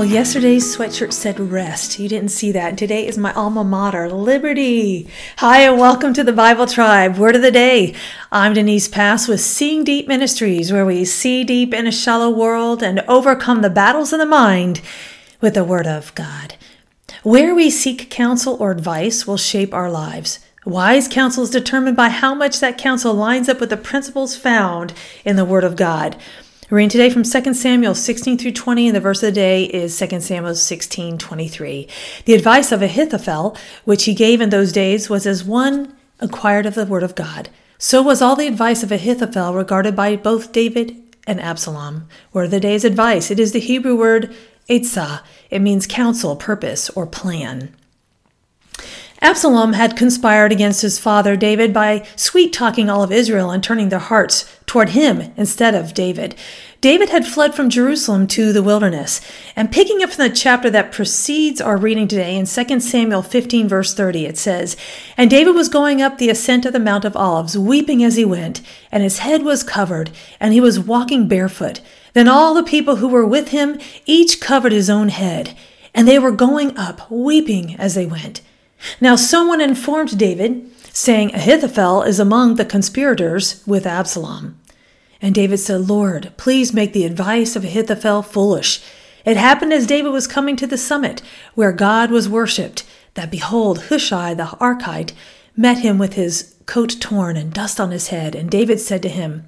Well, yesterday's sweatshirt said rest. You didn't see that. Today is my alma mater, Liberty. Hi, and welcome to the Bible Tribe. Word of the day. I'm Denise Pass with Seeing Deep Ministries, where we see deep in a shallow world and overcome the battles of the mind with the Word of God. Where we seek counsel or advice will shape our lives. Wise counsel is determined by how much that counsel lines up with the principles found in the Word of God. We're reading today from 2 Samuel 16 through 20, and the verse of the day is 2 Samuel 16 23. The advice of Ahithophel, which he gave in those days, was as one acquired of the word of God. So was all the advice of Ahithophel regarded by both David and Absalom. Word of the day's advice. It is the Hebrew word etzah. It means counsel, purpose, or plan. Absalom had conspired against his father David by sweet talking all of Israel and turning their hearts toward him instead of David. David had fled from Jerusalem to the wilderness. And picking up from the chapter that precedes our reading today in 2 Samuel 15, verse 30, it says, And David was going up the ascent of the Mount of Olives, weeping as he went, and his head was covered, and he was walking barefoot. Then all the people who were with him each covered his own head, and they were going up, weeping as they went. Now someone informed David, saying, Ahithophel is among the conspirators with Absalom. And David said, Lord, please make the advice of Ahithophel foolish. It happened as David was coming to the summit where God was worshipped, that behold, Hushai the Archite met him with his coat torn and dust on his head. And David said to him,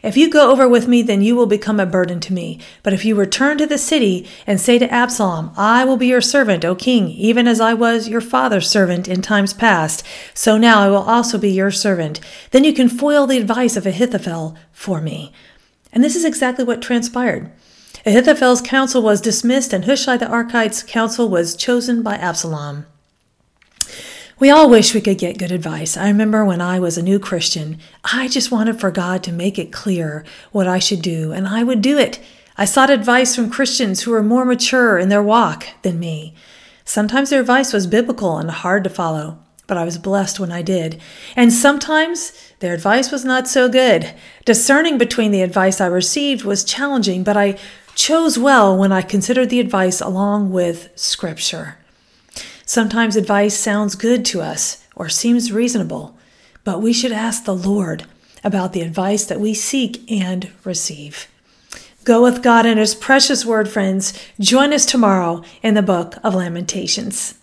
If you go over with me, then you will become a burden to me. But if you return to the city and say to Absalom, I will be your servant, O king, even as I was your father's servant in times past, so now I will also be your servant. Then you can foil the advice of Ahithophel for me. And this is exactly what transpired. Ahithophel's counsel was dismissed, and Hushai the Archite's counsel was chosen by Absalom. We all wish we could get good advice. I remember when I was a new Christian, I just wanted for God to make it clear what I should do, and I would do it. I sought advice from Christians who were more mature in their walk than me. Sometimes their advice was biblical and hard to follow, but I was blessed when I did. And sometimes their advice was not so good. Discerning between the advice I received was challenging, but I chose well when I considered the advice along with Scripture. Sometimes advice sounds good to us or seems reasonable, but we should ask the Lord about the advice that we seek and receive. Go with God and His precious word, friends. Join us tomorrow in the book of Lamentations.